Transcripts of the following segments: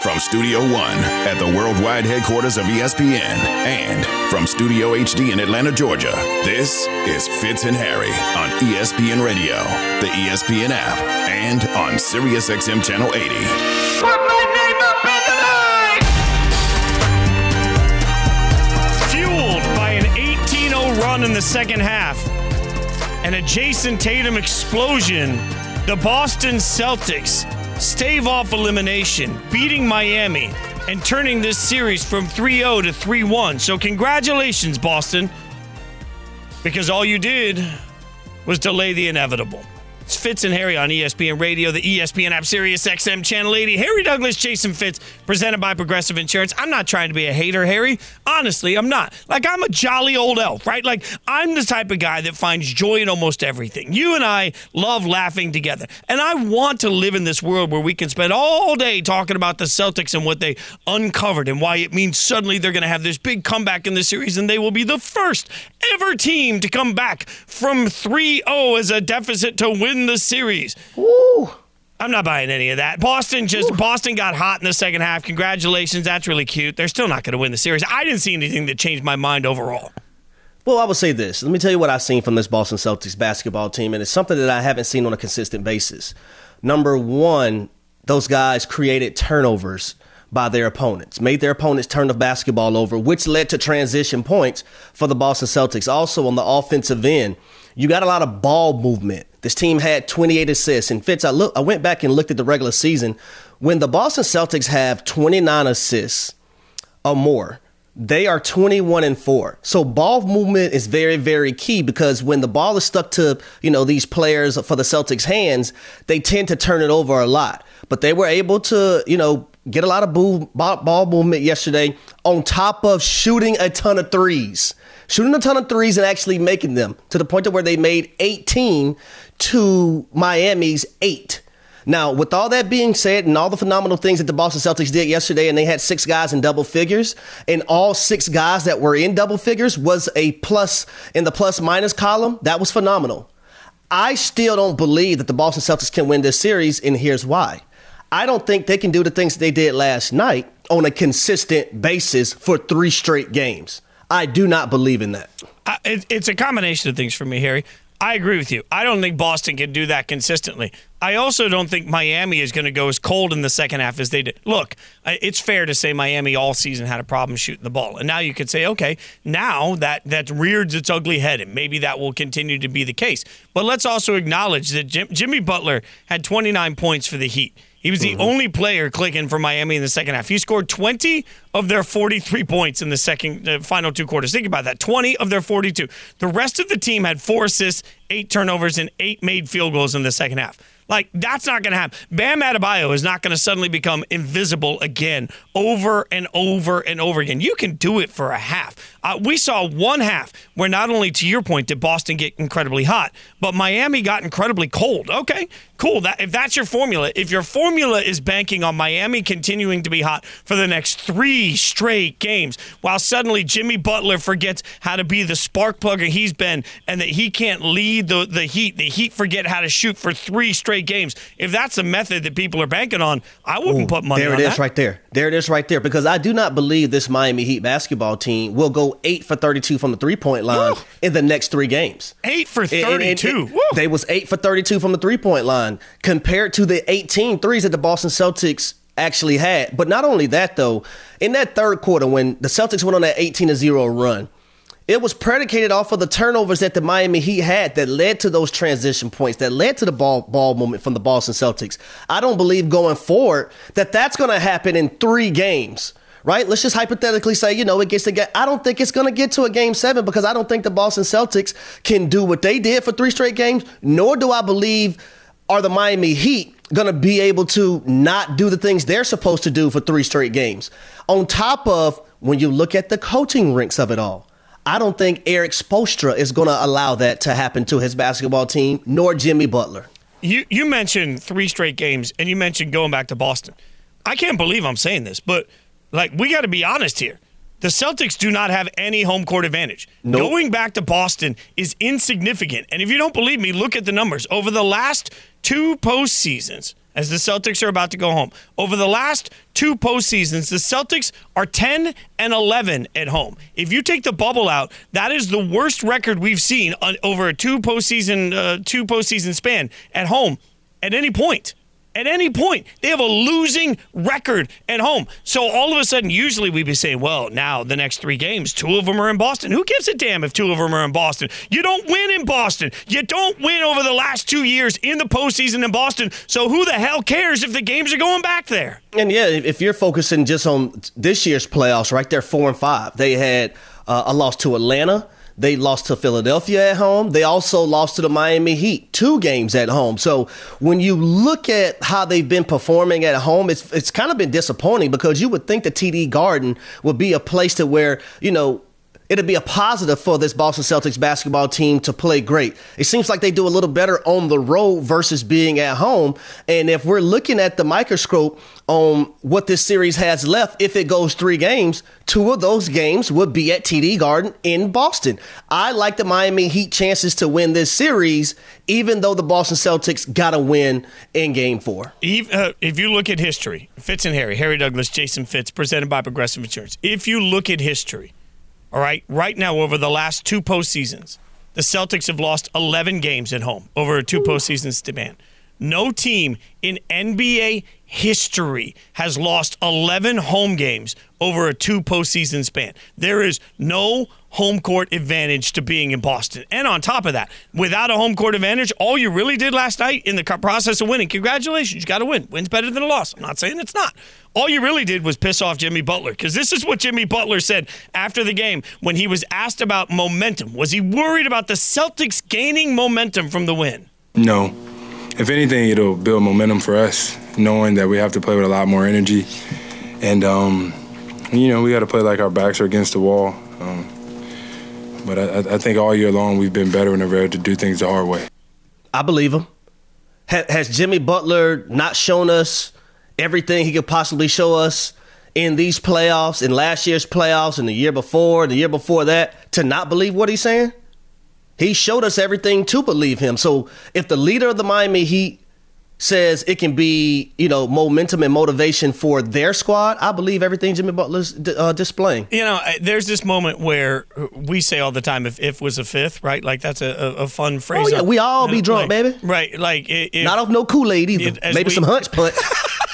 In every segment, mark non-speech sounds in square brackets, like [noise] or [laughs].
From Studio One at the worldwide headquarters of ESPN and from Studio HD in Atlanta, Georgia, this is Fitz and Harry on ESPN Radio, the ESPN app, and on SiriusXM Channel 80. Put my name up in the night! Fueled by an 18 0 run in the second half and a Jayson Tatum explosion, the Boston Celtics stave off elimination, beating Miami and turning this series from 3 0 to 3 1. So, congratulations, Boston, because all you did was delay the inevitable. It's Fitz and Harry on ESPN Radio, the ESPN app, Sirius XM Channel 80. Harry Douglas, Jason Fitz, presented by Progressive Insurance. I'm not trying to be a hater, Harry. Honestly, I'm not. Like, I'm a jolly old elf, right? Like, I'm the type of guy that finds joy in almost everything. You and I love laughing together. And I want to live in this world where we can spend all day talking about the Celtics and what they uncovered and why it means suddenly they're going to have this big comeback in the series and they will be the first ever team to come back from 3 0 as a deficit to win the series. I'm not buying any of that. Boston just Boston got hot in the second half. Congratulations, that's really cute. They're still not going to win the series. I didn't see anything that changed my mind overall. Well, I will say this. Let me tell you what I've seen from this Boston Celtics basketball team, and it's something that I haven't seen on a consistent basis. Number one, those guys created turnovers by their opponents, made their opponents turn the basketball over, which led to transition points for the Boston Celtics. Also, on the offensive end, you got a lot of ball movement. This team had 28 assists. And Fitz, I look, I went back and looked at the regular season. When the Boston Celtics have 29 assists or more, they are 21 and 4. So ball movement is very very key because when the ball is stuck to, you know, these players for the Celtics hands, they tend to turn it over a lot. But they were able to, you know, get a lot of ball, ball movement yesterday on top of shooting a ton of threes. Shooting a ton of threes and actually making them to the point to where they made 18 to Miami's 8. Now, with all that being said, and all the phenomenal things that the Boston Celtics did yesterday, and they had six guys in double figures, and all six guys that were in double figures was a plus in the plus minus column, that was phenomenal. I still don't believe that the Boston Celtics can win this series, and here's why. I don't think they can do the things they did last night on a consistent basis for three straight games. I do not believe in that. It, it's a combination of things for me, Harry. I agree with you. I don't think Boston can do that consistently. I also don't think Miami is going to go as cold in the second half as they did. Look, it's fair to say Miami all season had a problem shooting the ball, and now you could say, okay, now that that rears its ugly head, and maybe that will continue to be the case. But let's also acknowledge that Jim, Jimmy Butler had 29 points for the Heat. He was the Mm-hmm. only player clicking for Miami in the second half. He scored 20 of their 43 points in the second uh, final two quarters. Think about that. 20 of their 42. The rest of the team had four assists, eight turnovers and eight made field goals in the second half. Like that's not going to happen. Bam Adebayo is not going to suddenly become invisible again, over and over and over again. You can do it for a half. Uh, we saw one half where not only, to your point, did Boston get incredibly hot, but Miami got incredibly cold. Okay, cool. That if that's your formula, if your formula is banking on Miami continuing to be hot for the next three straight games, while suddenly Jimmy Butler forgets how to be the spark plugger he's been, and that he can't lead the the Heat, the Heat forget how to shoot for three straight games. If that's the method that people are banking on, I wouldn't put money There on it is that. right there. There it is right there. Because I do not believe this Miami Heat basketball team will go eight for 32 from the three point line Woo. in the next three games. Eight for And- and- and- 32. They was eight for 32 from the three point line compared to the 18 threes that the Boston Celtics actually had. But not only that though, in that third quarter when the Celtics went on that 18 to 0 run, it was predicated off of the turnovers that the Miami Heat had that led to those transition points, that led to the ball ball movement from the Boston Celtics. I don't believe going forward that that's going to happen in three games. Right? Let's just hypothetically say, you know, it gets to get. I don't think it's going to get to a game seven because I don't think the Boston Celtics can do what they did for three straight games. Nor do I believe are the Miami Heat going to be able to not do the things they're supposed to do for three straight games. On top of when you look at the coaching ranks of it all, I don't think Erik Spoelstra is going to allow that to happen to his basketball team, nor Jimmy Butler. You you mentioned three straight games, and you mentioned going back to Boston. I can't believe I'm saying this, but like we got to be honest here. The Celtics do not have any home court advantage. Nope. Going back to Boston is insignificant. And if you don't believe me, look at the numbers. Over the last two postseasons, as the Celtics are about to go home. Over the last two postseasons, the Celtics are 10 and 11 at home. If you take the bubble out, that is the worst record we've seen on, over a two postseason uh, two postseason span at home at any point at any point. They have a losing record at home. So all of a sudden, usually we'd be saying, well, now the next three games, two of them are in Boston. Who gives a damn if two of them are in Boston? You don't win in Boston. You don't win over the last two years in the postseason in Boston. So who the hell cares if the games are going back there? And yeah, if you're focusing just on this year's playoffs, right there, four and five, they had uh, a loss to Atlanta. They lost to Philadelphia at home. They also lost to the Miami Heat, two games at home. So when you look at how they've been performing at home, it's it's kind of been disappointing because you would think the TD Garden would be a place to where you know it'd be a positive for this Boston Celtics basketball team to play great. It seems like they do a little better on the road versus being at home. And if we're looking at the microscope on what this series has left, if it goes three games, two of those games would be at TD Garden in Boston. I like the Miami Heat chances to win this series, even though the Boston Celtics got to win in game four. If, uh, if you look at history, Fitz and Harry, Harry Douglas, Jason Fitz, presented by Progressive Insurance. If you look at history, all right, right now over the last two postseasons, the Celtics have lost 11 games at home over a two postseason span. No team in NBA history has lost 11 home games over a two postseason span. There is no home court advantage to being in Boston. And on top of that, without a home court advantage, all you really did last night in the process of winning, congratulations, you got to win. Win's better than a loss. I'm not saying it's not. All you really did was piss off Jimmy Butler because this is what Jimmy Butler said after the game when he was asked about momentum. Was he worried about the Celtics gaining momentum from the win? No. If anything, it'll build momentum for us, knowing that we have to play with a lot more energy. And, um, you know, we got to play like our backs are against the wall. Um, but I, I, think all year long we've been better and ready to do things the hard way. I believe him. has Jimmy Butler not shown us everything he could possibly show us in these playoffs, in last year's playoffs, and the year before, the year before that, to not believe what he's saying? He showed us everything to believe him. So if the leader of the Miami Heat says it can be, you know, momentum and motivation for their squad, I believe everything Jimmy Butler's uh, displaying. You know, there's this moment where we say all the time, if if was a fifth, right? Like that's a, a fun phrase. Oh, yeah, we all be drunk, like, baby. Right. Like, if, not off no Kool Aid either. It, Maybe we, some Hunch punch. [laughs]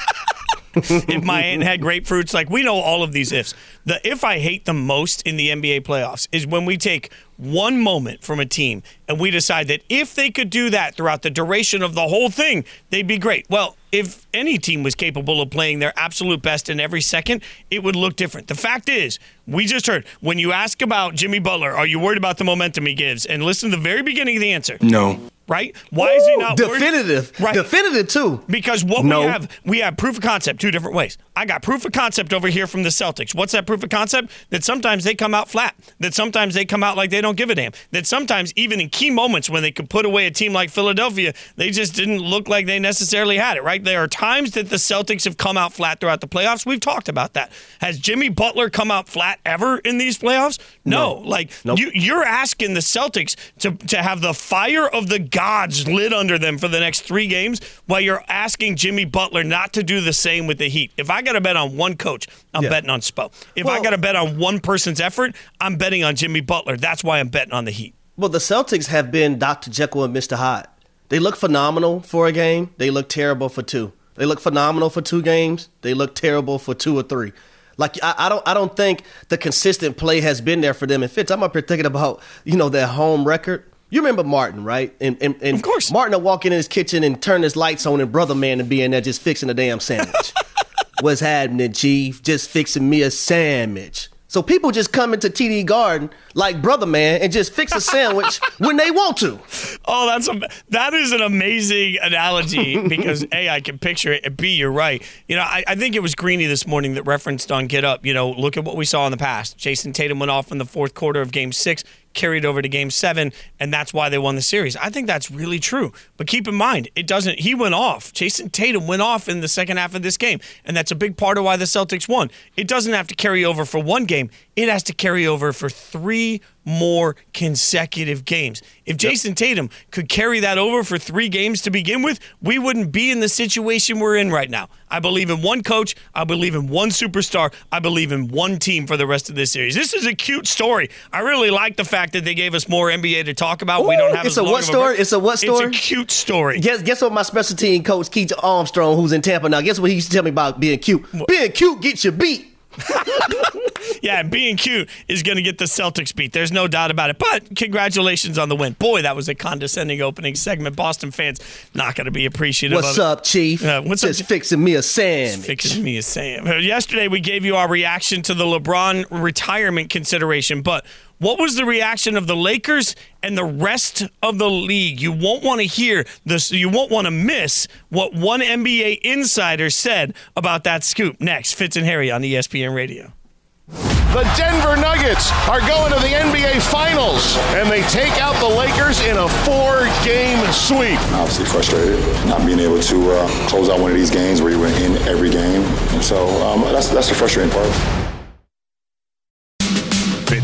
[laughs] if my aunt had grapefruits. Like we know all of these ifs. The if I hate the most in the NBA playoffs is when we take one moment from a team and we decide that if they could do that throughout the duration of the whole thing, they'd be great. Well, if any team was capable of playing their absolute best in every second, it would look different. The fact is, we just heard when you ask about Jimmy Butler, are you worried about the momentum he gives? And listen to the very beginning of the answer. No right? Why is he not definitive? Worried? Right, definitive too. Because what no. we have, we have proof of concept two different ways. I got proof of concept over here from the Celtics. What's that proof of concept? That sometimes they come out flat. That sometimes they come out like they don't give a damn. That sometimes even in key moments when they could put away a team like Philadelphia, they just didn't look like they necessarily had it. Right? There are times that the Celtics have come out flat throughout the playoffs. We've talked about that. Has Jimmy Butler come out flat ever in these playoffs? No. no. Like nope. you, you're asking the Celtics to to have the fire of the gods lit under them for the next three games while you're asking Jimmy Butler not to do the same with the Heat. If I got to bet on one coach, I'm yeah. betting on Spo. If well, I got to bet on one person's effort, I'm betting on Jimmy Butler. That's why I'm betting on the Heat. Well, the Celtics have been Dr. Jekyll and Mr. Hyde. They look phenomenal for a game. They look terrible for two. They look phenomenal for two games. They look terrible for two or three. Like I, I, don't I don't think the consistent play has been there for them. And Fitz, I'm up here thinking about you know their home record. You remember Martin, right? And, and, and of course, Martin would walk in his kitchen and turn his lights on, and brother man to be in there just fixing a damn sandwich. [laughs] What's happening, Chief? Just fixing me a sandwich. So people just come into TD Garden like brother man and just fix a sandwich [laughs] when they want to. Oh, that's a, that is an amazing analogy [laughs] because a I can picture it and b you're right. You know, I, I think it was Greeny this morning that referenced on Get Up. You know, look at what we saw in the past. Jayson Tatum went off in the fourth quarter of Game Six carried over to game seven, and that's why they won the series. I think that's really true. But keep in mind, it doesn't, he went off. Jayson Tatum went off in the second half of this game, and that's a big part of why the Celtics won. It doesn't have to carry over for one game, it has to carry over for three more consecutive games. If Jayson Tatum could carry that over for three games to begin with, we wouldn't be in the situation we're in right now. I believe in one coach. I believe in one superstar. I believe in one team for the rest of this series. This is a cute story. I really like the fact that they gave us more NBA to talk about. we don't have it's a long what of story? break. It's a what story? It's a cute story. Guess guess what my special team coach Keith Armstrong, who's in Tampa now, guess what he used to tell me about being cute? Being cute gets you beat. [laughs] Yeah, being cute is going to get the Celtics beat. There's no doubt about it. But congratulations on the win. Boy, that was a condescending opening segment. Boston fans not going to be appreciative What's of up, Chief? Uh, what's up, Just Chief? fixing me a sandwich. Fixing me a Sam. Uh, Yesterday, we gave you our reaction to the LeBron retirement consideration, but what was the reaction of the Lakers and the rest of the league? You won't want to hear this. You won't want to miss what one NBA insider said about that scoop. Next, Fitz and Harry on ESPN Radio. The Denver Nuggets are going to the NBA Finals, and they take out the Lakers in a four-game sweep. obviously frustrated not being able to uh, close out one of these games where you were in every game. And so um, that's that's the frustrating part.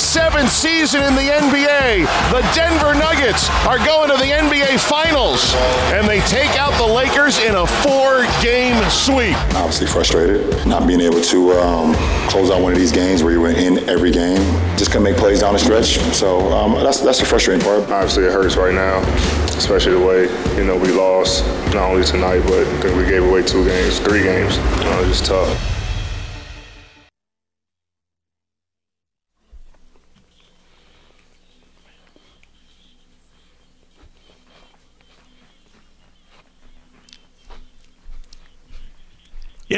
47th season in the NBA, the Denver Nuggets are going to the NBA Finals, and they take out the Lakers in a four-game sweep. Obviously frustrated not being able to um, close out one of these games where you were in every game. Just couldn't make plays down the stretch. So um, that's that's the frustrating part. Obviously, it hurts right now, especially the way you know we lost not only tonight, but I think we gave away two games, three games. You know, it's just tough.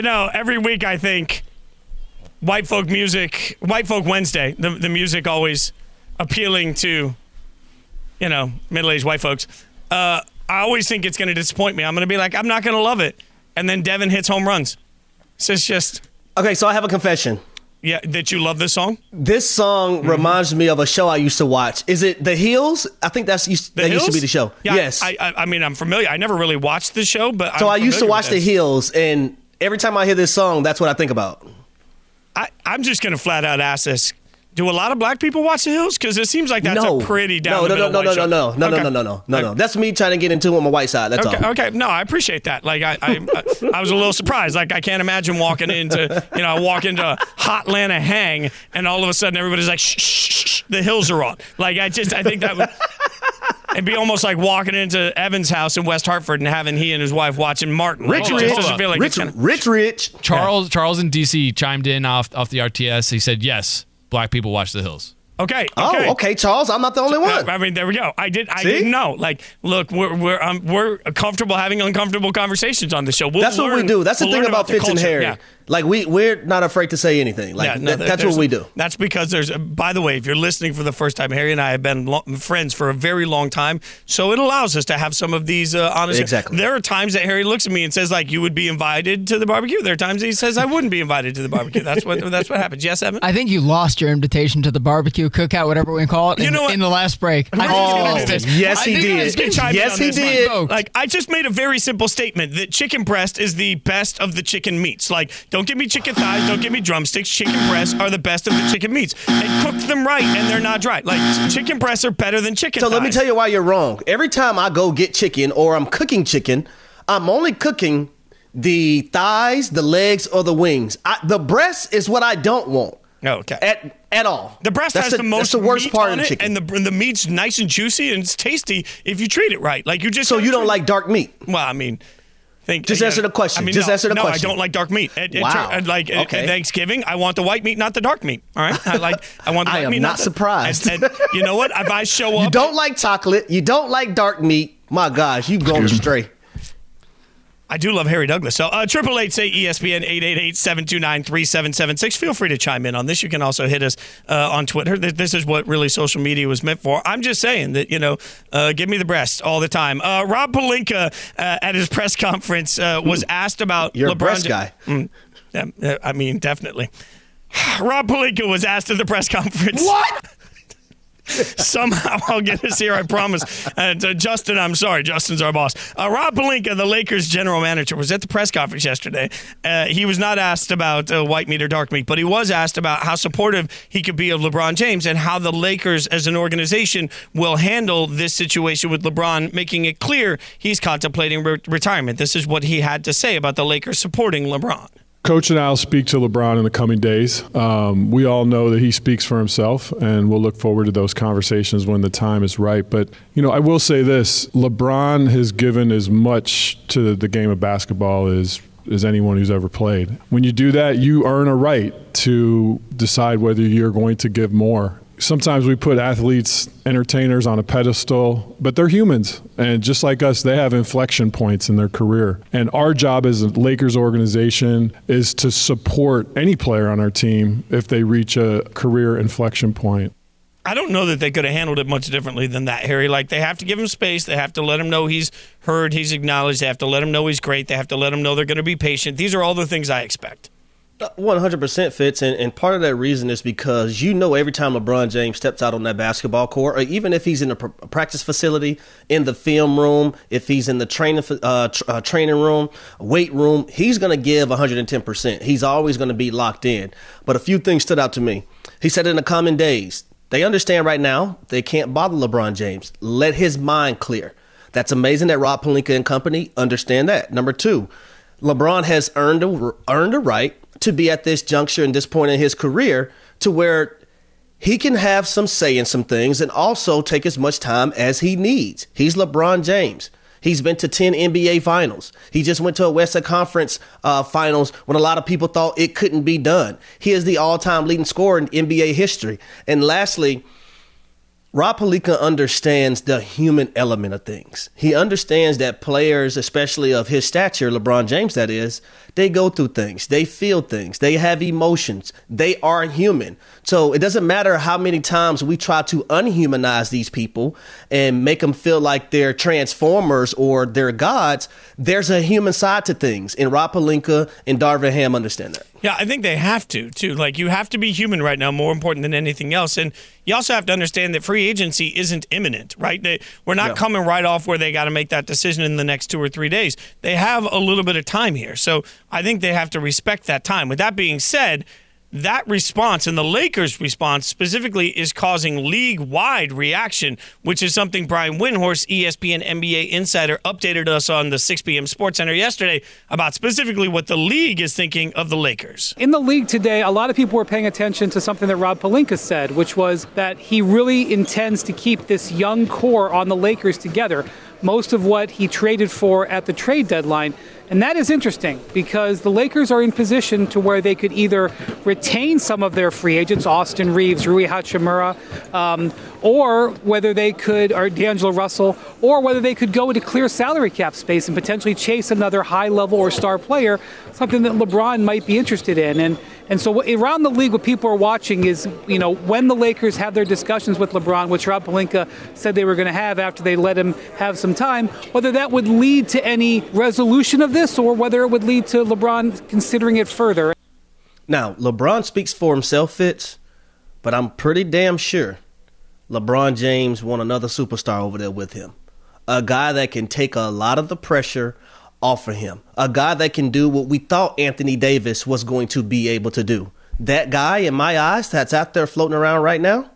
You know, every week I think white folk music, white folk Wednesday, the, the music always appealing to, you know, middle aged white folks. Uh, I always think it's going to disappoint me. I'm going to be like, I'm not going to love it. And then Devin hits home runs. So it's just, Okay, so I have a confession. yeah, that you love this song. This song Mm-hmm. reminds me of a show I used to watch. Is it The Hills? I think that's used, that used to be the show. Yeah, yes. I, I, I mean, I'm familiar. I never really watched the show, but so I'm I used to watch The. Hills, and every time I hear this song, that's what I think about. I, I'm just going to flat out ask this. Do a lot of black people watch The Hills? Because it seems like that's no, a pretty down no, the no, no, middle no, white no, show. no, no, no, Okay. no, no, no, no, no. That's me trying to get into on my white side. That's Okay, all. okay, no, I appreciate that. Like I, I, I was a little surprised. Like I can't imagine walking into, you know, I walk into Hotlanta Hang, and all of a sudden everybody's like, shh, shh, shh, the hills are on. Like I just, I think that would. It'd be almost like walking into Evan's house in West Hartford and having he and his wife watching Martin. Rich, Like, it rich, just doesn't feel like rich, kinda- rich, rich. Charles Charles in DC chimed in off off the RTS. He said, "Yes, black people watch The Hills." Okay. Oh, okay, Charles. I'm not the only one. I mean, there we go. I did. I See? didn't know. Like, look, we're we're um, we're comfortable having uncomfortable conversations on the show. We'll That's what we do. That's the we'll thing learn about Fitz and. Harry. Yeah. Like we we're not afraid to say anything. Like Yeah, no, that- that's what we do. That's because there's. By the way, if you're listening for the first time, Harry and I have been lo- friends for a very long time, so it allows us to have some of these uh, honest. Exactly. There are times that Harry looks at me and says, like, "You would be invited to the barbecue." There are times that he says, "I wouldn't be invited to the barbecue." That's what that's what happens. Yes, Evan. I think you lost your invitation to the barbecue, cookout, whatever we call it, You in, know what? in the last break. I think just you gonna lost do it. this. Yes, I he did. it's good. chime in Yes, he this, did. Mike. Like I just made a very simple statement that chicken breast is the best of the chicken meats. Like don't give me chicken thighs, don't give me drumsticks. Chicken breasts are the best of the chicken meats. And cook them right and they're not dry. Like chicken breasts are better than chicken So thighs. let me tell you why you're wrong. Every time I go get chicken or I'm cooking chicken, I'm only cooking the thighs, the legs, or the wings. I, the breast is what I don't want oh, Okay. at at all. the breast that's has the, most that's the worst meat part on of it, chicken. and the and the meat's nice and juicy and it's tasty if you treat it right. Like you just so you don't treat- like dark meat? Well, I mean, think. Just answer the question. I mean, Just no, answer the no, question. I don't like dark meat. At, at Wow. tur- at, like Okay. at Thanksgiving, I want the white meat, not the dark meat. All right, I like. I want. The [laughs] I white am meat, not the- surprised. And, and you know what? If I show [laughs] up, You don't like chocolate. You don't like dark meat. My gosh, you've gone astray. I do love Harry Douglas. So, uh, triple eight say ESPN 888-729-3776. Feel free to chime in on this. You can also hit us uh, on Twitter. This is what really social media was meant for. I'm just saying that you know, uh, give me the breast all the time. Uh, Rob Pelinka uh, at his press conference uh, was asked about You're LeBron a breast guy. Mm, yeah, I mean, definitely. [sighs] Rob Pelinka was asked at the press conference. What? [laughs] Somehow I'll get us here, I promise. And uh, Justin, I'm sorry, Justin's our boss. Uh, Rob Pelinka, the Lakers general manager, was at the press conference yesterday. Uh, he was not asked about uh, white meat or dark meat, but he was asked about how supportive he could be of LeBron James and how the Lakers as an organization will handle this situation with LeBron, making it clear he's contemplating re- retirement. This is what he had to say about the Lakers supporting LeBron. Coach and I will speak to LeBron in the coming days. Um, we all know that he speaks for himself, and we'll look forward to those conversations when the time is right. But, you know, I will say this LeBron has given as much to the game of basketball as as anyone who's ever played. When you do that, you earn a right to decide whether you're going to give more sometimes we put athletes, entertainers on a pedestal, but they're humans. And just like us, they have inflection points in their career. And our job as a Lakers organization is to support any player on our team if they reach a career inflection point. I don't know that they could have handled it much differently than that, Harry. Like they have to give him space. They have to let him know he's heard, he's acknowledged. They have to let him know he's great. They have to let him know they're going to be patient. These are all the things I expect. One hundred percent Fitz, and, and part of that reason is because you know every time LeBron James steps out on that basketball court, or even if he's in a pr- practice facility, in the film room, if he's in the training uh, tr- uh, training room, weight room, he's going to give one hundred and ten percent. He's always going to be locked in. But a few things stood out to me. He said in the common days, they understand right now they can't bother LeBron James. Let his mind clear. That's amazing that Rob Pelinka and company understand that. Number two, LeBron has earned a, earned a right to be at this juncture and this point in his career to where he can have some say in some things and also take as much time as he needs. He's LeBron James. He's been to 10 NBA finals. He just went to a Western Conference uh, finals when a lot of people thought it couldn't be done. He is the all time leading scorer in NBA history. And lastly, Rob Pelinka understands the human element of things. He understands that players, especially of his stature, LeBron James, that is, they go through things, they feel things, they have emotions, they are human. So it doesn't matter how many times we try to unhumanize these people and make them feel like they're transformers or they're gods. There's a human side to things, and Rob Pelinka and Darvin Ham understand that. Yeah, I think they have to too. Like you have to be human right now, more important than anything else. And you also have to understand that free agency isn't imminent, right? They, we're not yeah. coming right off where they got to make that decision in the next two or three days. They have a little bit of time here, so I think they have to respect that time. With that being said, that response and the Lakers' response specifically is causing league wide reaction, which is something Brian Windhorst, ESPN NBA insider, updated us on the 6 p.m. Sports Center yesterday about specifically what the league is thinking of the Lakers. In the league today, a lot of people were paying attention to something that Rob Pelinka said, which was that he really intends to keep this young core on the Lakers together. Most of what he traded for at the trade deadline and that is interesting because the Lakers are in position to where they could either retain some of their free agents, Austin Reaves, Rui Hachimura, um, or whether they could, or D'Angelo Russell, or whether they could go into clear salary cap space and potentially chase another high level or star player, something that LeBron might be interested in. And and so around the league, what people are watching is, you know, when the Lakers have their discussions with LeBron, which Rob Pelinka said they were going to have after they let him have some time, whether that would lead to any resolution of this or whether it would lead to LeBron considering it further. Now, LeBron speaks for himself, Fitz, but I'm pretty damn sure LeBron James want another superstar over there with him. A guy that can take a lot of the pressure offer him. A guy that can do what we thought Anthony Davis was going to be able to do. That guy, in my eyes, that's out there floating around right now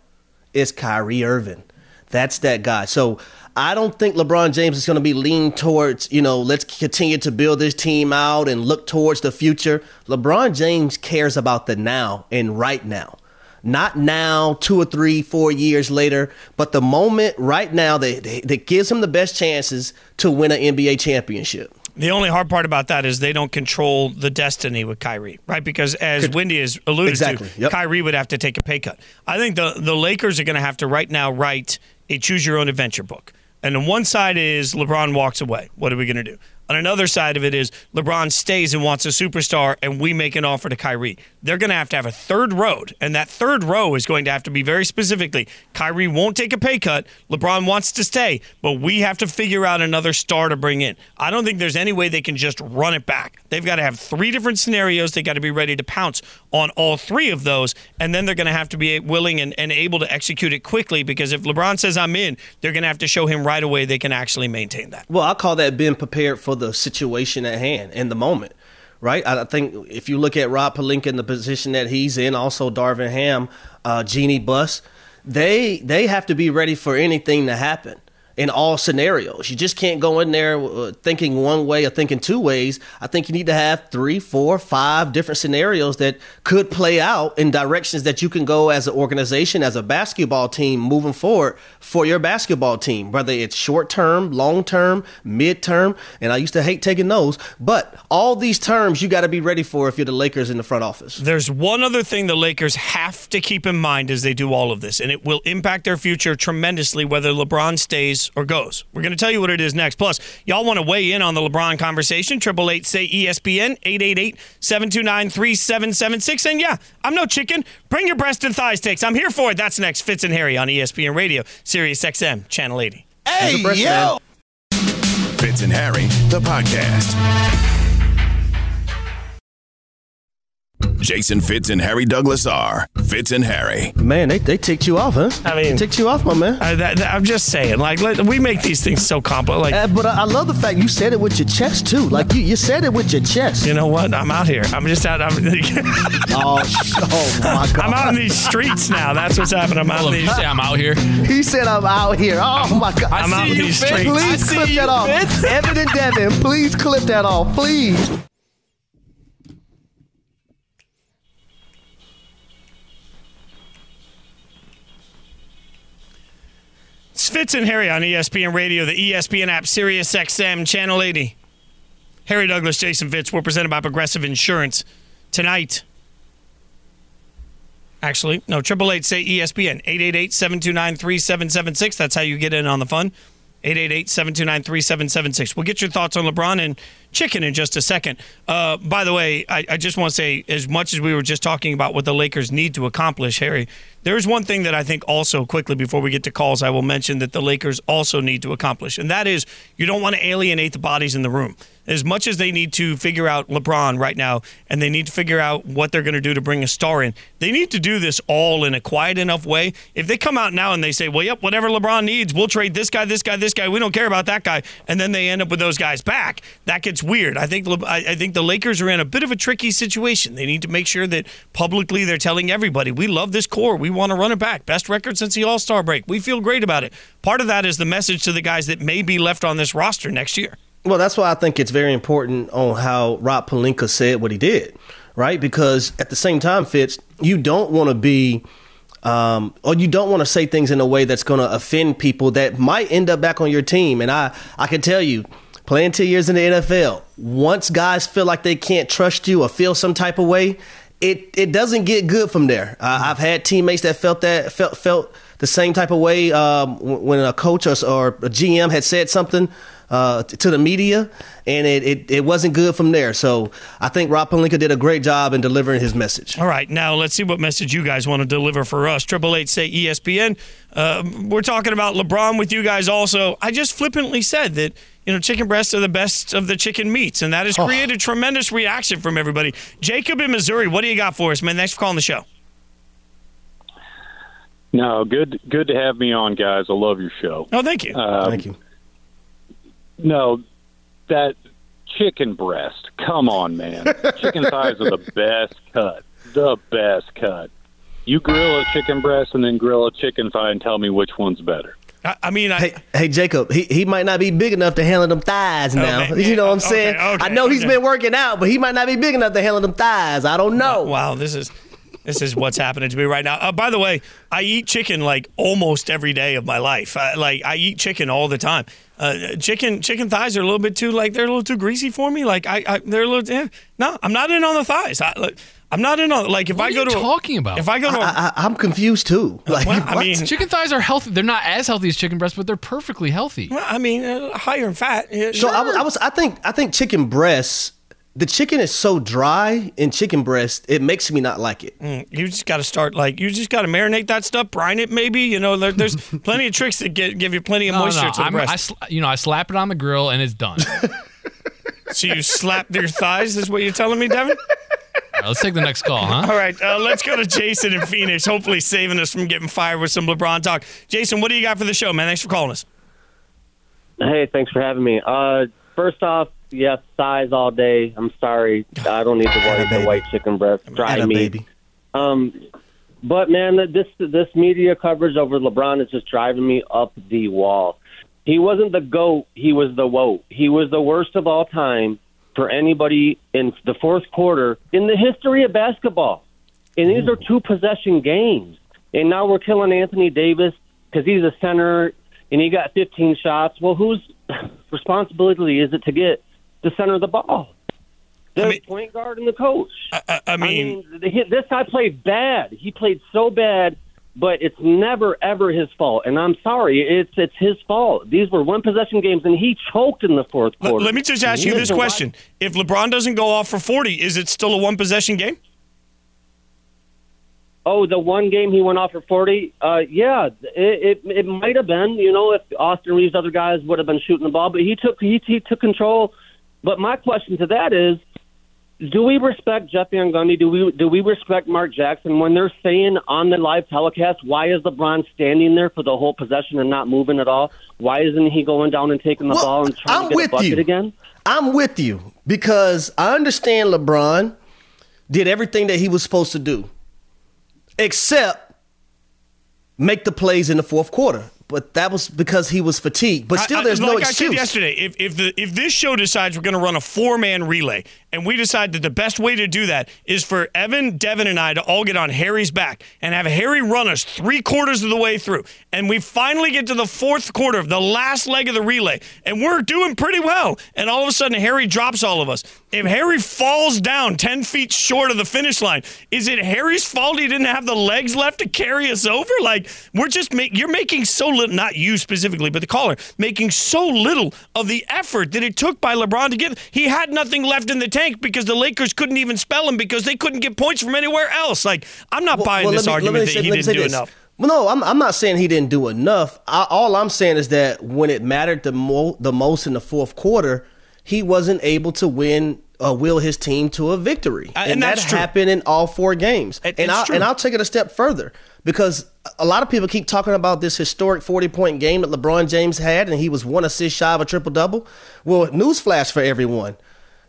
is Kyrie Irving. That's that guy. So I don't think LeBron James is going to be leaning towards, you know, let's continue to build this team out and look towards the future. LeBron James cares about the now and right now. Not now, two or three, four years later, but the moment right now that, that gives him the best chances to win an NBA championship. The only hard part about that is they don't control the destiny with Kyrie, right? Because as Could, Windy has alluded exactly, to, yep. Kyrie would have to take a pay cut. I think the the Lakers are going to have to right now write a choose your own adventure book. And on one side is LeBron walks away. What are we going to do? On another side of it is LeBron stays and wants a superstar, and we make an offer to Kyrie. They're going to have to have a third road, and that third row is going to have to be very specifically. Kyrie won't take a pay cut. LeBron wants to stay, but we have to figure out another star to bring in. I don't think there's any way they can just run it back. They've got to have three different scenarios. They got to be ready to pounce on all three of those, and then they're going to have to be willing and, and able to execute it quickly because if LeBron says I'm in, they're going to have to show him right away they can actually maintain that. Well, I call that being prepared for the situation at hand in the moment, right? I think if you look at Rob Pelinka in the position that he's in, also Darvin Ham, uh, Jeanie Buss, they they have to be ready for anything to happen in all scenarios. You just can't go in there uh, thinking one way or thinking two ways. I think you need to have three, four, five different scenarios that could play out in directions that you can go as an organization, as a basketball team moving forward for your basketball team, whether it's short term, long term, mid term. And I used to hate taking those, but all these terms you got to be ready for if you're the Lakers in the front office. There's one other thing the Lakers have to keep in mind as they do all of this, and it will impact their future tremendously whether LeBron stays or goes. We're going to tell you what it is next. Plus, y'all want to weigh in on the LeBron conversation? Triple eight say ESPN eight eight eight seven two nine three seven seven six. And yeah, I'm no chicken. Bring your breast and thighs takes. I'm here for it. That's next. Fitz and Harry on ESPN Radio, Sirius XM, Channel 80. Hey, yo! Fitz and Harry, the podcast. Jason Fitz and Harry Douglas are Fitz and Harry. Man, they, they ticked you off, huh? I mean, ticked you off, my man. I, that, that- I'm just saying, like, let, we make these things so complex. Like, Uh, but I, I love the fact you said it with your chest too. Like you, you said it with your chest. you know what? I'm out here. I'm just out. I'm, [laughs] Oh, oh my god! [laughs] I'm out in these streets now. That's what's happening. I'm out Hold in these. I'm out here. [laughs] He said I'm out here. Oh my god! I'm out in these streets. Please clip that off. Evan and Devin, please clip that off, please. Fitz and Harry on ESPN Radio, the ESPN app, Sirius XM, Channel 80. Harry Douglas, Jason Fitz. We're presented by Progressive Insurance tonight. Actually, no, triple eight say ESPN, 888-729-3776. That's how you get in on the fun. 888-729-3776. We'll get your thoughts on LeBron and chicken in just a second. Uh, by the way, I, I just want to say, as much as we were just talking about what the Lakers need to accomplish, Harry, there's one thing that I think also quickly before we get to calls, I will mention that the Lakers also need to accomplish, and that is you don't want to alienate the bodies in the room. As much as they need to figure out LeBron right now, and they need to figure out what they're going to do to bring a star in, they need to do this all in a quiet enough way. If they come out now and they say, "Well, yep, whatever LeBron needs, we'll trade this guy, this guy, this guy. We don't care about that guy," and then they end up with those guys back, that gets weird. I think I think the Lakers are in a bit of a tricky situation. They need to make sure that publicly they're telling everybody, "We love this core. We want to run it back. Best record since the All Star break. We feel great about it." Part of that is the message to the guys that may be left on this roster next year. Well, that's why I think it's very important on how Rob Pelinka said what he did, right? Because at the same time, Fitz, you don't want to be, um, or you don't want to say things in a way that's going to offend people that might end up back on your team. And I, I can tell you, playing two years in the NFL, once guys feel like they can't trust you or feel some type of way, it it doesn't get good from there. Uh, I've had teammates that felt that felt felt the same type of way um, when a coach or, or a GM had said something uh, to the media, and it, it, it wasn't good from there. So I think Rob Pelinka did a great job in delivering his message. All right, now let's see what message you guys want to deliver for us. Triple eight say ESPN. Uh, we're talking about LeBron with you guys. Also, I just flippantly said that you know chicken breasts are the best of the chicken meats, and that has created tremendous reaction from everybody. Jacob in Missouri, what do you got for us, man? Thanks for calling the show. No, good good to have me on, guys. I love your show. Oh, thank you. Um, Thank you. No, that chicken breast. Come on, man. [laughs] chicken thighs are the best cut. The best cut. You grill a chicken breast and then grill a chicken thigh and tell me which one's better. I, I mean, I, Hey, hey, Jacob, he, he might not be big enough to handle them thighs now. Okay, [laughs] you know what I'm saying? okay, I know he's okay. been working out, but he might not be big enough to handle them thighs. I don't know. Wow, this is this is what's happening to me right now. Uh, by the way, I eat chicken like almost every day of my life. I, like I eat chicken all the time. Uh, chicken chicken thighs are a little bit too like they're a little too greasy for me. Like I, I they're a little eh. no. I'm not in on the thighs. I, look, I'm not in on like if What I go you to a- talking about? If I go to, a, I, I, I'm confused too. Like, well, I mean, Chicken thighs are healthy. They're not as healthy as chicken breasts, but they're perfectly healthy. well, I mean, uh, higher in fat. Yeah, So I, was- I was, I think, I think chicken breasts. The chicken is so dry in chicken breast, it makes me not like it. Mm, you just got to start like you just got to marinate that stuff, brine it maybe. You know, there, there's [laughs] plenty of tricks that get, give you plenty of No, moisture no, to the I'm- breast. I sl- you know, I slap it on the grill and it's done. [laughs] So you slap your thighs, is what you're telling me, Devin? [laughs] right, let's take the next call, huh? All right, uh, let's go to Jason in Phoenix. Hopefully, saving us from getting fired with some LeBron talk. Jason, what do you got for the show, man? Thanks for calling us. Hey, thanks for having me. Uh, first off, yes, size all day. I'm sorry, I don't need the white, the white chicken breast, dry Atta meat. baby. Um, but man, this this media coverage over LeBron is just driving me up the wall. He wasn't the goat; he was the woe. He was the worst of all time for anybody in the fourth quarter in the history of basketball. And these are two possession games. And now we're killing Anthony Davis because he's a center and he got 15 shots. Well, whose [clears throat] responsibility is it to get the center of the ball? The point guard and the coach. I, I mean, he- this guy played bad. He played so bad, but it's never ever his fault. And I'm sorry, it's it's his fault. These were one possession games, and he choked in the fourth quarter. let me just ask you this question: If LeBron doesn't go off for 40, is it still a one possession game? Oh, the one game he went off for forty. Uh, yeah, it, it it might have been. You know, if Austin Reaves, other guys would have been shooting the ball, but he took he, he took control. But my question to that is, do we respect Jeff Van Gundy? Do we do we respect Mark Jackson when they're saying on the live telecast, why is LeBron standing there for the whole possession and not moving at all? Why isn't he going down and taking the ball and trying I'm to get with a bucket you. again? I'm with you because I understand LeBron did everything that he was supposed to do, except make the plays in the fourth quarter. But that was because he was fatigued. But still, I- I- there's no like I excuse. said yesterday, if if the if this show decides we're going to run a four man relay, and we decide that the best way to do that is for Evan, Devin, and I to all get on Harry's back and have Harry run us three quarters of the way through, and we finally get to the fourth quarter of the last leg of the relay, and we're doing pretty well, and all of a sudden Harry drops all of us. If Harry falls down ten feet short of the finish line, is it Harry's fault he didn't have the legs left to carry us over? Like we're just make you're making so little, not you specifically, but the caller making so little of the effort that it took by LeBron to get. He had nothing left in the tank because the Lakers couldn't even spell him because they couldn't get points from anywhere else. Like I'm not buying Well, this me- argument say- he didn't do this. enough. Well, no, I'm, I'm not saying he didn't do enough. I, all I'm saying is that when it mattered the, mo- the most in the fourth quarter, he wasn't able to win uh, will his team to a victory, Uh, and that that's true. happened in all four games. It- and I, and I'll take it a step further because a lot of people keep talking about this historic 40 point game that LeBron James had, and he was one assist shy of a triple double. Well, newsflash for everyone: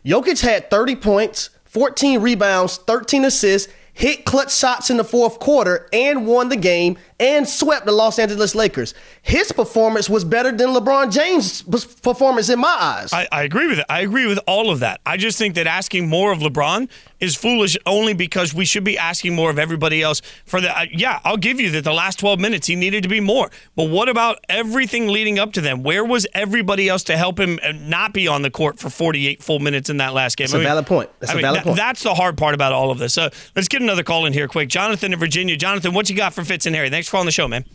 Jokic had 30 points, 14 rebounds, 13 assists, hit clutch shots in the fourth quarter, and won the game and swept the Los Angeles Lakers. His performance was better than LeBron James' performance in my eyes. I, I agree with it. I agree with all of that. I just think that asking more of LeBron is foolish only because we should be asking more of everybody else. For the uh, yeah, I'll give you that the last 12 minutes he needed to be more. But what about everything leading up to them? Where was everybody else to help him uh, not be on the court for 48 full minutes in that last game? That's a valid point. That's I a mean, valid that- point. That's the hard part about all of this. Uh, let's get another call in here quick. Jonathan in Virginia. Jonathan, what you got for Fitz and Harry? Thanks for calling the show, man.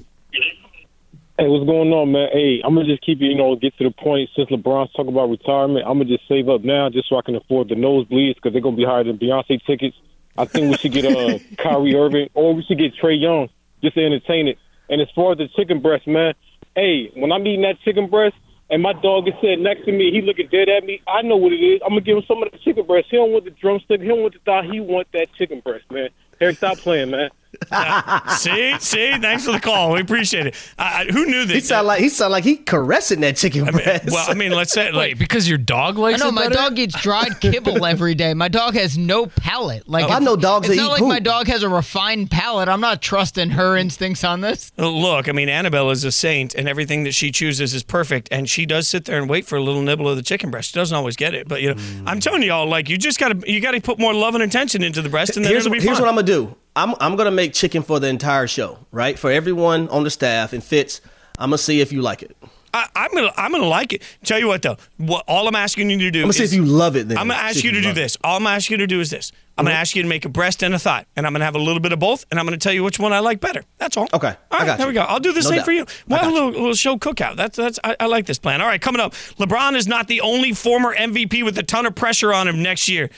Hey, what's going on, man? Hey, I'm gonna just keep it, you know, get to the point. Since LeBron's talking about retirement, I'm gonna just save up now just so I can afford the nosebleeds because they're gonna be higher than Beyonce tickets. I think we should get uh [laughs] Kyrie Irving or we should get Trae Young just to entertain it. And as far as the chicken breast, man, hey, when I'm eating that chicken breast and my dog is sitting next to me, he looking dead at me. I know what it is. I'm gonna give him some of the chicken breast. He don't want the drumstick. He don't want the thigh. He want that chicken breast, man. Harry, stop playing, man. [laughs] see, see, thanks for the call. We appreciate it. Uh, who knew that? he sound like he sound like he caressing that chicken breast. well, I mean, let's say [laughs] like Wait, because your dog I likes know it my better? dog eats dried [laughs] kibble every day. My dog has no palate. Like Oh, I know dogs It's that not eat like poop. my dog has a refined palate. I'm not trusting her instincts on this. Look, I mean, Annabelle is a saint, and everything that she chooses is perfect. And she does sit there and wait for a little nibble of the chicken breast. She doesn't always get it, but you know, I'm telling y'all, like, you just gotta, you gotta put more love and attention into the breast, and then here's it'll be here's fine. what I'm gonna do. I'm I'm gonna make chicken for the entire show, right? For everyone on the staff and Fitz. I'm gonna see if you like it. I, I'm gonna, I'm gonna like it. Tell you what, though, what all I'm asking you to do, I'm gonna see is- if you love it. Then I'm gonna ask you to do love it. this. All I'm asking you to do is this. I'm going to uh-huh. ask you to make a breast and a thigh, and I'm going to have a little bit of both, and I'm going to tell you which one I like better. That's all. Okay. All right, there you. we go. I'll do the No same doubt. for you. We'll have a little, little show cookout. That's that's. I, I like this plan. All right, coming up, LeBron is not the only former MVP with a ton of pressure on him next year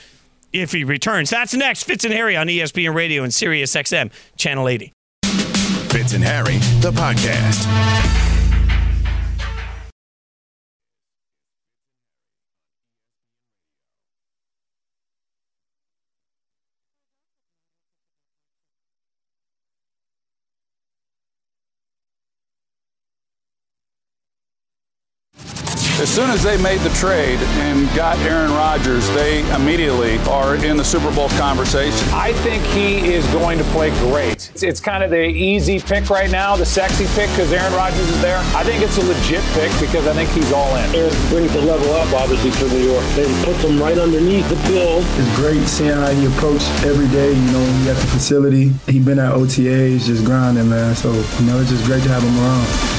if he returns. That's next. Fitz and Harry on ESPN Radio and Sirius XM Channel 80. Fitz and Harry, the podcast. As soon as they made the trade and got Aaron Rodgers, they immediately are in the Super Bowl conversation. I think he is going to play great. It's, it's kind of the easy pick right now, the sexy pick because Aaron Rodgers is there. I think it's a legit pick because I think he's all in. Aaron brings the level up, obviously, for New York. They puts them right underneath the bill. It's great seeing how he approached every day. You know, he at the facility, he been at OTAs, just grinding, man. So you know, it's just great to have him around.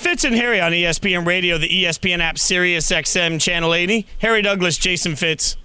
Fitz and Harry on ESPN Radio, the ESPN app, Sirius XM Channel 80. Harry Douglas, Jason Fitz.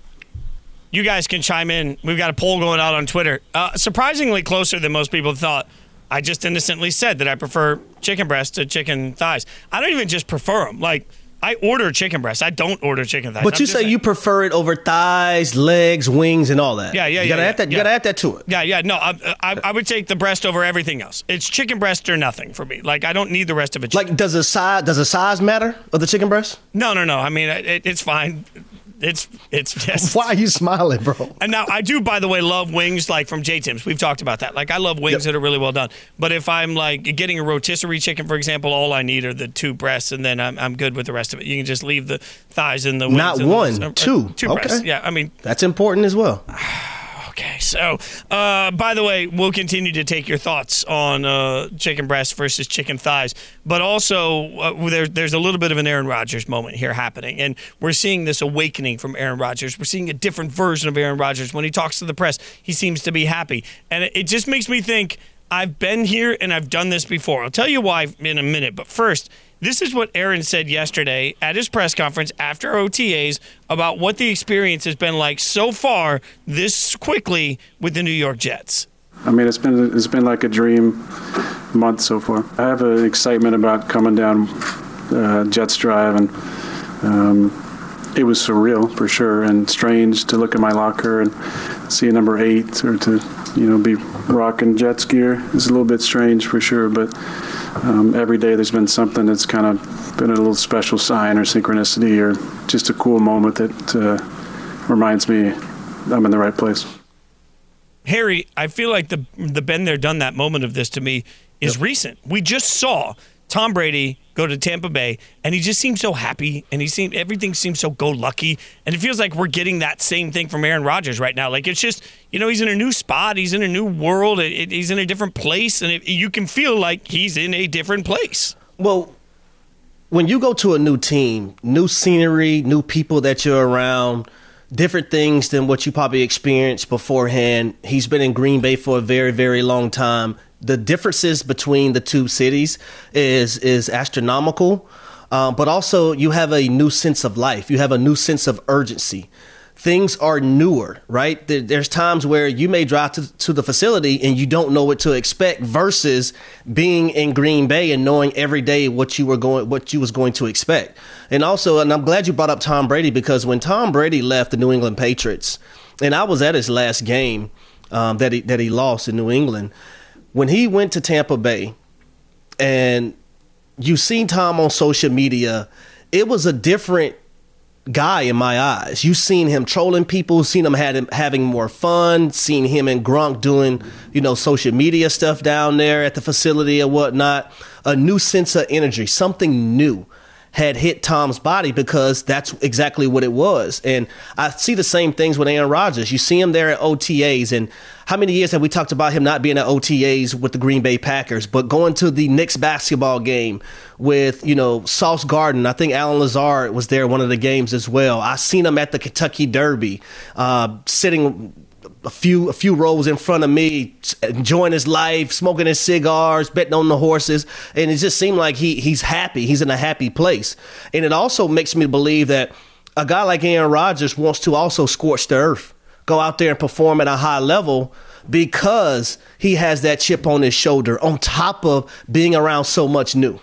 You guys can chime in. We've got a poll going out on Twitter. Uh, surprisingly closer than most people thought. I just innocently said that I prefer chicken breast to chicken thighs. I don't even just prefer them. Like, I order chicken breast. I don't order chicken thighs. But I'm you say saying- you prefer it over thighs, legs, wings, and all that. Yeah, yeah, You gotta yeah, add that. You gotta add that to it. Yeah, yeah. No, I, uh, I, I would take the breast over everything else. It's chicken breast or nothing for me. Like I don't need the rest of it. Like, does the size does the size matter of the chicken breast? No, no, no. I mean, it, it's fine. It's it's [laughs] just. Why are you smiling, bro? And now I do, by the way, love wings like from J Tim's. We've talked about that. Like I love wings that are really well done. But if I'm like getting a rotisserie chicken, for example, all I need are the two breasts, and then I'm, I'm good with the rest of it. You can just leave the thighs and the wings Not the- one, uh, two. two Okay. breasts. Yeah, I mean, That's important as well. [sighs] [sighs] Okay, so uh, by the way, we'll continue to take your thoughts on uh, chicken breast versus chicken thighs, but also uh, there, there's a little bit of an Aaron Rodgers moment here happening, and we're seeing this awakening from Aaron Rodgers. We're seeing a different version of Aaron Rodgers. When he talks to the press, he seems to be happy, and it, it just makes me think I've been here and I've done this before. I'll tell you why in a minute, but first. This is what Aaron said yesterday at his press conference after OTAs about what the experience has been like so far this quickly with the New York Jets. I mean, it's been it's been like a dream month so far. I have an excitement about coming down uh, Jets Drive, and um, it was surreal for sure, and strange to look at my locker and see a number eight, or to you know be rocking Jets gear. It's a little bit strange for sure, but um, every day there's been something that's kind of been a little special sign or synchronicity or just a cool moment that uh, reminds me I'm in the right place. Harry, I feel like the the been there, done that moment of this to me is recent. We just saw Tom Brady go to Tampa Bay, and he just seemed so happy, and he seemed everything seems so go lucky, and it feels like we're getting that same thing from Aaron Rodgers right now. Like it's just you know he's in a new spot, he's in a new world, it, it- he's in a different place, and it, you can feel like he's in a different place. Well, when you go to a new team, new scenery, new people that you're around, different things than what you probably experienced beforehand. He's been in Green Bay for a very, very long time. The differences between the two cities is is astronomical, um, but also you have a new sense of life. You have a new sense of urgency. Things are newer, right? There- There's times where you may drive to, to the facility and you don't know what to expect versus being in Green Bay and knowing every day what you were going, what you was going to expect. And also, and I'm glad you brought up Tom Brady because when Tom Brady left the New England Patriots, and I was at his last game um, that he that he lost in New England, when he went to Tampa Bay, and you've seen Tom on social media, it was a different guy in my eyes. You've seen him trolling people, seen him had him having more fun, seen him and Gronk doing, you know, social media stuff down there at the facility and whatnot. A new sense of energy, something new had hit Tom's body because that's exactly what it was. And I see the same things with Aaron Rodgers. You see him there at OTAs and how many years have we talked about him not being at OTAs with the Green Bay Packers, but going to the Knicks basketball game with, you know, Sauce Gardner. I think Allen Lazard was there one of the games as well. I seen him at the Kentucky Derby, uh, sitting a few a few rows in front of me, enjoying his life, smoking his cigars, betting on the horses, and it just seemed like he he's happy. He's in a happy place, and it also makes me believe that a guy like Aaron Rodgers wants to also scorch the earth, go out there and perform at a high level because he has that chip on his shoulder on top of being around so much new.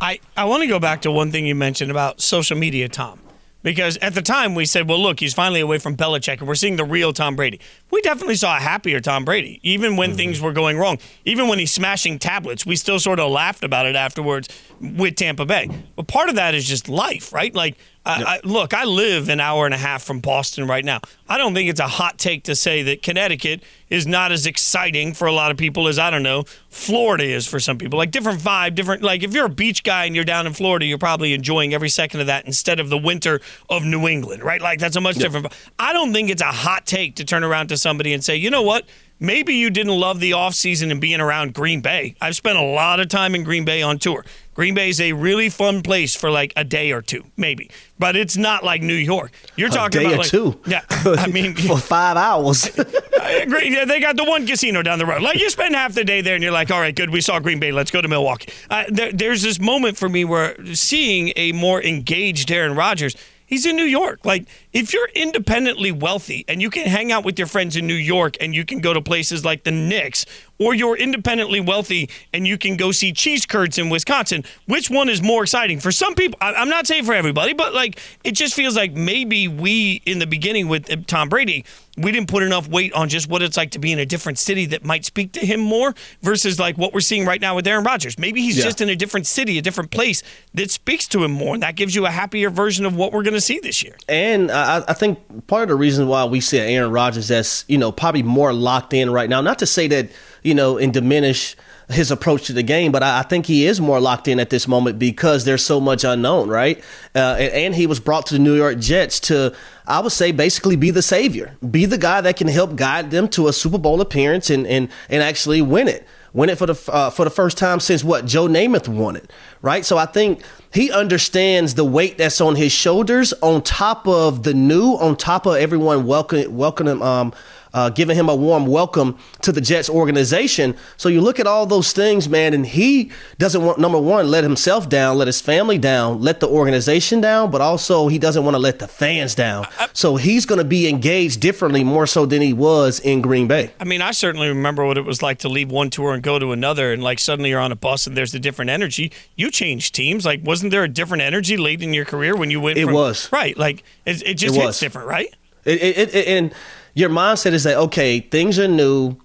I, I want to go back to one thing you mentioned about social media, Tom. Because at the time we said, well, look, he's finally away from Belichick, and we're seeing the real Tom Brady. We definitely saw a happier Tom Brady, even when mm-hmm. things were going wrong. Even when he's smashing tablets, we still sort of laughed about it afterwards with Tampa Bay. But part of that is just life, right? Like I, I, look, I live an hour and a half from Boston right now. I don't think it's a hot take to say that Connecticut is not as exciting for a lot of people as I don't know Florida is for some people. Like different vibe, different. Like if you're a beach guy and you're down in Florida, you're probably enjoying every second of that instead of the winter of New England, right? Like that's a much different. I don't think it's a hot take to turn around to somebody and say, you know what? Maybe you didn't love the offseason and being around Green Bay. I've spent a lot of time in Green Bay on tour. Green Bay is a really fun place for like a day or two, maybe, but it's not like New York. You're talking a day about or like, two. Yeah, [laughs] I mean [laughs] for five hours. [laughs] I agree. Yeah, they got the one casino down the road. Like you spend half the day there, and you're like, all right, good. We saw Green Bay. Let's go to Milwaukee. Uh, there, there's this moment for me where seeing a more engaged Aaron Rodgers. He's in New York. Like if you're independently wealthy and you can hang out with your friends in New York and you can go to places like the Knicks, or you're independently wealthy and you can go see cheese curds in Wisconsin, which one is more exciting? For some people, I'm not saying for everybody, but like it just feels like maybe we in the beginning with uh, Tom Brady, we didn't put enough weight on just what it's like to be in a different city that might speak to him more versus like what we're seeing right now with Aaron Rodgers. Maybe he's yeah. just in a different city, a different place that speaks to him more, and that gives you a happier version of what we're going to see this year. And I, I, think part of the reason why we see Aaron Rodgers as you know probably more locked in right now. Not to say that you know and diminish his approach to the game, but I, I, think he is more locked in at this moment because there's so much unknown, right? Uh, and, and, he was brought to the New York Jets to, I would say, basically be the savior, be the guy that can help guide them to a Super Bowl appearance and and and actually win it, win it for the uh, for the first time since what Joe Namath won it, right? So I think he understands the weight that's on his shoulders, on top of the new, on top of everyone welcoming welcoming um uh, giving him a warm welcome to the Jets organization. So you look at all those things, man, and he doesn't want, number one, let himself down, let his family down, let the organization down, but also he doesn't want to let the fans down. So he's going to be engaged differently, more so than he was in Green Bay. I mean, I certainly remember what it was like to leave one tour and go to another, and like suddenly you're on a bus and there's a different energy. You change teams. Like, wasn't there a different energy late in your career when you went? It from, was right. Like it, it just it hits was. different, right? It, it, it, and your mindset is that okay, things are new.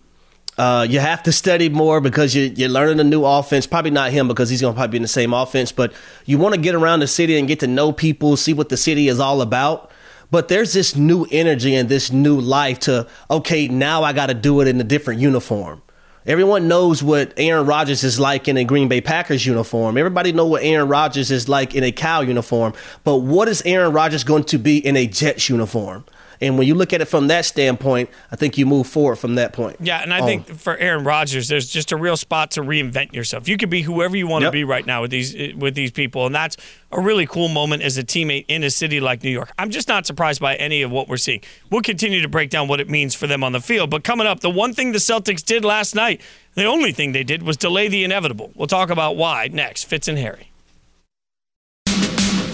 Uh, you have to study more because you, you're learning a new offense. Probably not him because he's going to probably be in the same offense, but you want to get around the city and get to know people, see what the city is all about. But there's this new energy and this new life to, okay, now I got to do it in a different uniform. Everyone knows what Aaron Rodgers is like in a Green Bay Packers uniform. Everybody know what Aaron Rodgers is like in a Cal uniform. But what is Aaron Rodgers going to be in a Jets uniform? And when you look at it from that standpoint, I think you move forward from that point. Yeah, and I um, think for Aaron Rodgers, there's just a real spot to reinvent yourself. You could be whoever you want yep. to be right now with these with these people, and that's a really cool moment as a teammate in a city like New York. I'm just not surprised by any of what we're seeing. We'll continue to break down what it means for them on the field, but coming up, the one thing the Celtics did last night, the only thing they did was delay the inevitable. We'll talk about why next. Fitz and Harry.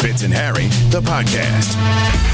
Fitz and Harry, the podcast.